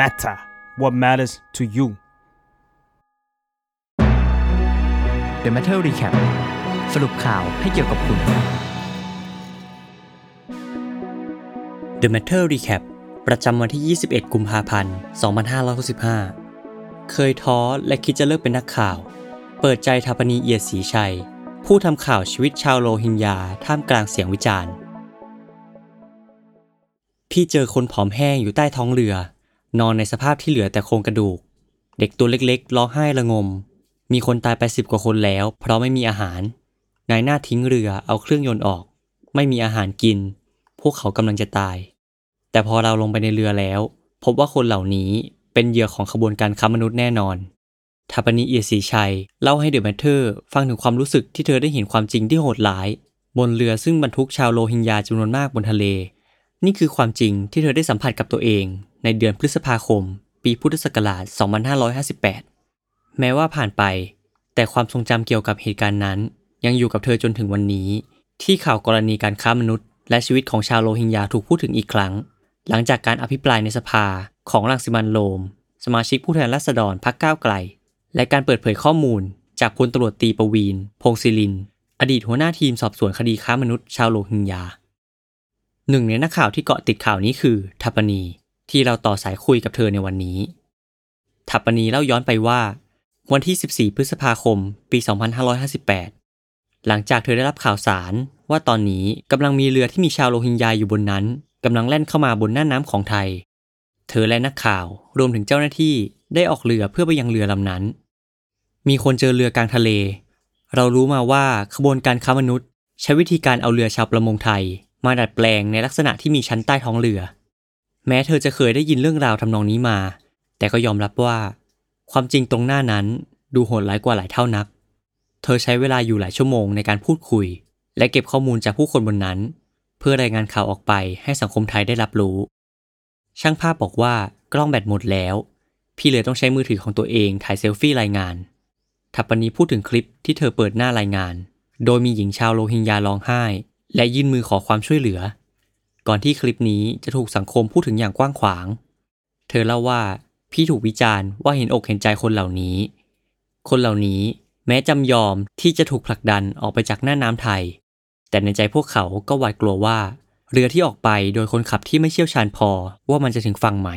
matter what matters to you The Matter Recap สรุปข่าวให้เกี่ยวกับคุณ The Matter Recap ประจำวันที่ 21 กุมภาพันธ์ 2565 เคยท้อและคิดจะเลิกเป็นนักข่าว เปิดใจทาปนีเอียดศรีชัย ผู้ทำข่าวชีวิตชาวโรฮิงญาท่ามกลางเสียงวิจารณ์ พี่เจอคนผอมแห้งอยู่ใต้ท้องเรือ นอนในสภาพที่เหลือแต่โครงกระดูก เด็กตัวเล็กๆร้องไห้ระงม มีคนตายไปสิบกว่าคนแล้ว เพราะไม่มีอาหาร นายหน้าทิ้งเรือเอาเครื่องยนต์ออก ไม่มีอาหารกิน พวกเขากำลังจะตาย แต่พอเราลงไปในเรือแล้ว พบว่าคนเหล่านี้เป็นเหยื่อของขบวนการค้ามนุษย์แน่นอนฐาปนีย์ เอียดศรีไชย เล่าให้ The MATTER ฟังถึงความรู้สึกที่เธอได้เห็นความจริงที่โหดร้าย บนเรือซึ่งบรรทุกชาวโรฮิงญาจำนวนมากบนทะเล นี่คือความจริงที่เธอได้สัมผัสกับตัวเอง ในเดือนพฤษภาคม ปีพุทธศักราช 2558 แม้ว่าผ่านไป แต่ความทรงจำเกี่ยวกับเหตุการณ์นั้น ยังอยู่กับเธอจนถึงวันนี้ ที่ข่าวกรณีการค้ามนุษย์ และชีวิตของชาวโรฮิงญาถูกพูดถึงอีกครั้ง หลังจากการอภิปรายในสภาของรังสิมันโรมสมาชิกผู้แทนราษฎรพรรคก้าวไกล และการเปิดเผยข้อมูล จากพลตำรวจตีประวีน พงศิลิน อดีตหัวหน้าทีมสอบสวนคดีค้ามนุษย์ชาวโรฮิงญา หนึ่งในนักข่าวที่เกาะติดข่าวนี้คือทัปนีที่เราต่อสายคุยกับเธอในวันนี้ทัปปนีเล่าย้อนไปว่า วันที่ 14 พฤษภาคม ปี 2558 หลังจากเธอได้รับข่าวสารว่าตอนนี้กำลังมีเรือที่มีชาวโรฮิงญาอยู่บนนั้นกำลังแล่นเข้ามาบนหน้าน้ำของไทย เธอและนักข่าวรวมถึงเจ้าหน้าที่ได้ออกเรือเพื่อไปยังเรือลำนั้น มีคนเจอเรือกลางทะเล เรารู้มาว่าขบวนการค้ามนุษย์ ใช้วิธีการเอาเรือชาวประมงไทย มาดัดแปลงในลักษณะที่มีชั้นใต้ท้องเรือ แม้เธอจะเคยได้ยินเรื่องราวทำนองนี้มา แต่ก็ยอมรับว่า ความจริงตรงหน้านั้นดูโหดร้ายกว่าหลายเท่านัก เธอใช้เวลาอยู่หลายชั่วโมงในการพูดคุย และเก็บข้อมูลจากผู้คนบนนั้น เพื่อรายงานข่าวออกไปให้สังคมไทยได้รับรู้ ช่างภาพบอกว่ากล้องแบตหมดแล้ว พี่เลยต้องใช้มือถือของตัวเองถ่ายเซลฟี่รายงานทัปปนีพูดถึงคลิปที่เธอเปิดหน้ารายงาน โดยมีหญิงชาวโรฮิงญาร้องไห้ และยื่นมือขอความช่วยเหลือ ก่อนที่คลิปนี้จะถูกสังคมพูดถึงอย่างกว้างขวาง เธอเล่าว่าพี่ถูกวิจารณ์ว่าเห็นอกเห็นใจคนเหล่านี้ คนเหล่านี้แม้จำยอมที่จะถูกผลักดันออกไปจากหน้าน้ำไทย แต่ในใจพวกเขาก็หวาดกลัวว่า เรือที่ออกไปโดยคนขับที่ไม่เชี่ยวชาญพอว่ามันจะถึงฝั่งไหม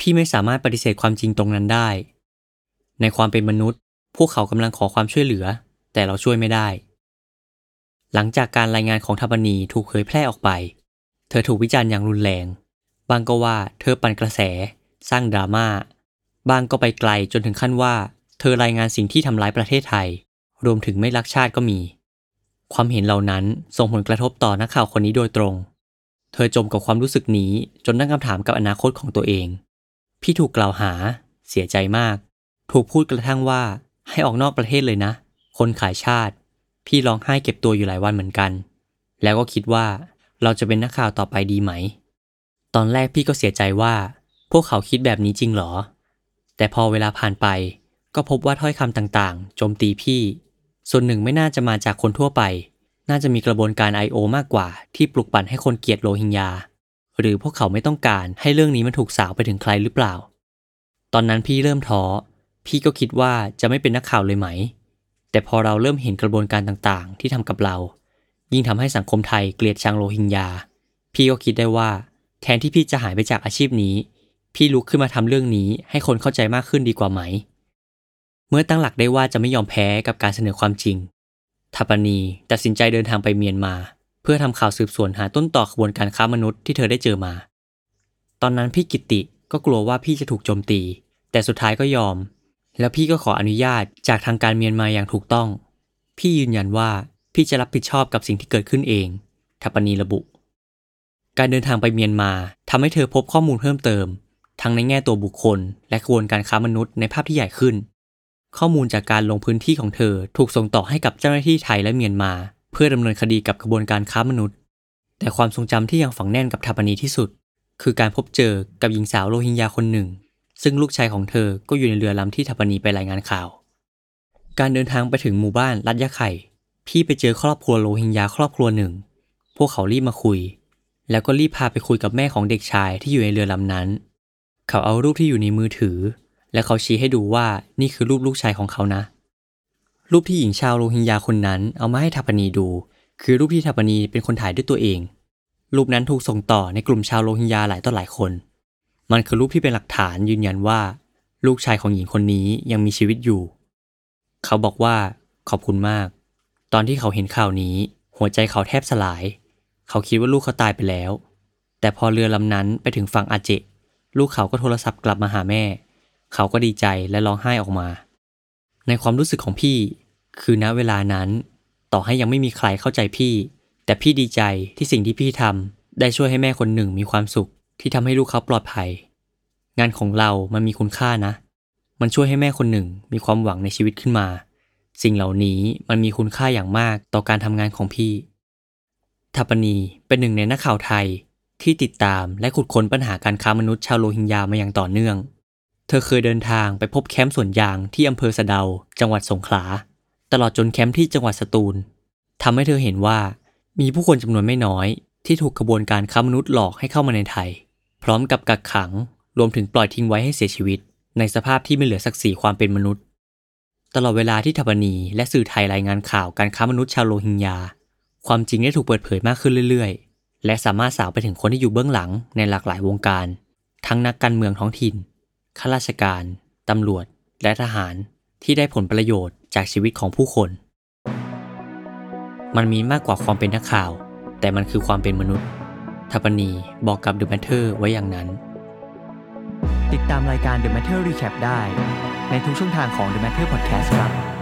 พี่ไม่สามารถปฏิเสธความจริงตรงนั้นได้ ในความเป็นมนุษย์ พวกเขากำลังขอความช่วยเหลือ แต่เราช่วยไม่ได้ หลังจากการรายงานของทัปปนีถูกเผยแพร่ออกไป เธอถูกวิจารณ์อย่างรุนแรง บางก็ว่าเธอปั่นกระแส สร้างดราม่า บางก็ไปไกลจนถึงขั้นว่า เธอรายงานสิ่งที่ทำร้ายประเทศไทย รวมถึงไม่รักชาติก็มี ความเห็นเหล่านั้นส่งผลกระทบต่อนักข่าวคนนี้โดยตรง เธอจมกับความรู้สึกนี้จนตั้งคำถามกับอนาคตของตัวเอง พี่ถูกกล่าวหา เสียใจมาก ถูกพูดกระทั่งว่าให้ออกนอกประเทศเลยนะ คนขายชาติ พี่ร้องไห้เก็บตัวอยู่หลายวันเหมือนกัน แล้วก็คิดว่าเราจะเป็นนักข่าวต่อไปดีไหม ตอนแรกพี่ก็เสียใจว่า พวกเขาคิดแบบนี้จริงหรอ แต่พอเวลาผ่านไปก็พบว่าถ้อยคำต่างๆ โจมตีพี่ ส่วนหนึ่งไม่น่าจะมาจากคนทั่วไป น่าจะมีกระบวนการ I.O. มากกว่าที่ปลุกปั่นให้คนเกลียดโรฮิงญา หรือพวกเขาไม่ต้องการให้เรื่องนี้มันถูกสาวไปถึงใครหรือเปล่า ตอนนั้นพี่เริ่มท้อ พี่ก็คิดว่าจะไม่เป็นนักข่าวเลยไหม แต่พอเราเริ่มเห็นกระบวนการต่างๆ ที่ทำกับเรา ยิ่งทำให้สังคมไทยเกลียดชังโรฮิงญา พี่ก็คิดได้ว่า แทนที่พี่จะหายไปจากอาชีพนี้ พี่ลุกขึ้นมาทำเรื่องนี้ให้คนเข้าใจมากขึ้นดีกว่าไหม เมื่อตั้งหลักได้ว่าจะไม่ยอมแพ้กับการเสนอความจริงทัปนีตัดสินใจเดินทางไปเมียนมา เพื่อทำข่าวสืบสวนหาต้นต่อขบวนการค้ามนุษย์ที่เธอได้เจอมา ตอนนั้นพี่กิติก็กลัวว่าพี่จะถูกโจมตี แต่สุดท้ายก็ยอม แล้วพี่ก็ขออนุญาตจากทางการเมียนมาอย่างถูกต้อง พี่ยืนยันว่าพี่จะรับผิดชอบกับสิ่งที่เกิดขึ้นเองทัปนีระบุ การเดินทางไปเมียนมาทำให้เธอพบข้อมูลเพิ่มเติม ทั้งในแง่ตัวบุคคล และขบวนการค้ามนุษย์ในภาพที่ใหญ่ขึ้น ข้อมูลจากการลงพื้นที่ของเธอถูกส่งต่อให้กับเจ้าหน้าที่ไทยและเมียนมา เพื่อดำเนินคดีกับขบวนการค้ามนุษย์ แต่ความทรงจำที่ยังฝังแน่นกับทัปนีที่สุด คือการพบเจอกับหญิงสาวโรฮิงญาคนหนึ่ง ซึ่งลูกชายของเธอก็อยู่ในเรือลำที่ทัปปนีไปรายงานข่าว การเดินทางไปถึงหมู่บ้านลัดยะไข่ พี่ไปเจอครอบครัวโรฮิงญาครอบครัวหนึ่ง พวกเขารีบมาคุย แล้วก็รีบพาไปคุยกับแม่ของเด็กชายที่อยู่ในเรือลำนั้น เขาเอารูปที่อยู่ในมือถือ และเขาชี้ให้ดูว่านี่คือรูปลูกชายของเขานะ รูปที่หญิงชาวโรฮิงญาคนนั้นเอามาให้ทัปปนีดู คือรูปที่ทัปปนีเป็นคนถ่ายด้วยตัวเอง รูปนั้นถูกส่งต่อในกลุ่มชาวโรฮิงญาหลายต่อหลายคน มันคือรูปที่เป็นหลักฐานยืนยันว่า ลูกชายของหญิงคนนี้ยังมีชีวิตอยู่ เขาบอกว่าขอบคุณมาก ตอนที่เขาเห็นข่าวนี้ หัวใจเขาแทบสลาย เขาคิดว่าลูกเขาตายไปแล้ว แต่พอเรือลำนั้นไปถึงฝั่งอาเจ ลูกเขาก็โทรศัพท์กลับมาหาแม่ เขาก็ดีใจและร้องไห้ออกมา ในความรู้สึกของพี่ คือณเวลานั้น ต่อให้ยังไม่มีใครเข้าใจพี่ แต่พี่ดีใจที่สิ่งที่พี่ทำได้ช่วยให้แม่คนหนึ่งมีความสุข ที่ทำให้ลูกเขาปลอดภัย งานของเรามันมีคุณค่านะ มันช่วยให้แม่คนหนึ่งมีความหวังในชีวิตขึ้นมา สิ่งเหล่านี้มันมีคุณค่าอย่างมากต่อการทำงานของพี่ทัปนีเป็นหนึ่งในนักข่าวไทยที่ติดตามและขุดค้นปัญหาการค้ามนุษย์ชาวโรฮิงญามาอย่างต่อเนื่อง เธอเคยเดินทางไปพบแคมป์สวนยางที่อำเภอสะเดา จังหวัดสงขลา ตลอดจนแคมป์ที่จังหวัดสตูลทำให้เธอเห็นว่ามีผู้คนจำนวนไม่น้อย ที่ถูกกระบวนการค้ามนุษย์หลอกให้เข้ามาในไทย พร้อมกับกักขังรวมถึงปล่อยทิ้งไว้ให้เสียชีวิต ในสภาพที่ไม่เหลือศักดิ์ศรีความเป็นมนุษย์ ตลอดเวลาที่ทัปนีและสื่อไทยรายงานข่าวการค้ามนุษย์ชาวโรฮิงญา ความจริงได้ถูกเปิดเผยมากขึ้นเรื่อยๆ และสามารถสาวไปถึงคนที่อยู่เบื้องหลังในหลากหลายวงการ ทั้งนักการเมืองท้องถิ่นข้าราชการ ตำรวจ และทหารที่ได้ผลประโยชน์จากชีวิตของผู้คน มันมีมากกว่าความเป็นนักข่าว แต่มันคือความเป็นมนุษย์ ทัปปนี บอกกับ The Matter ไว้อย่างนั้น ติดตามรายการ The Matter Recap ได้ ในทุกช่องทางของ The Matter Podcast ครับ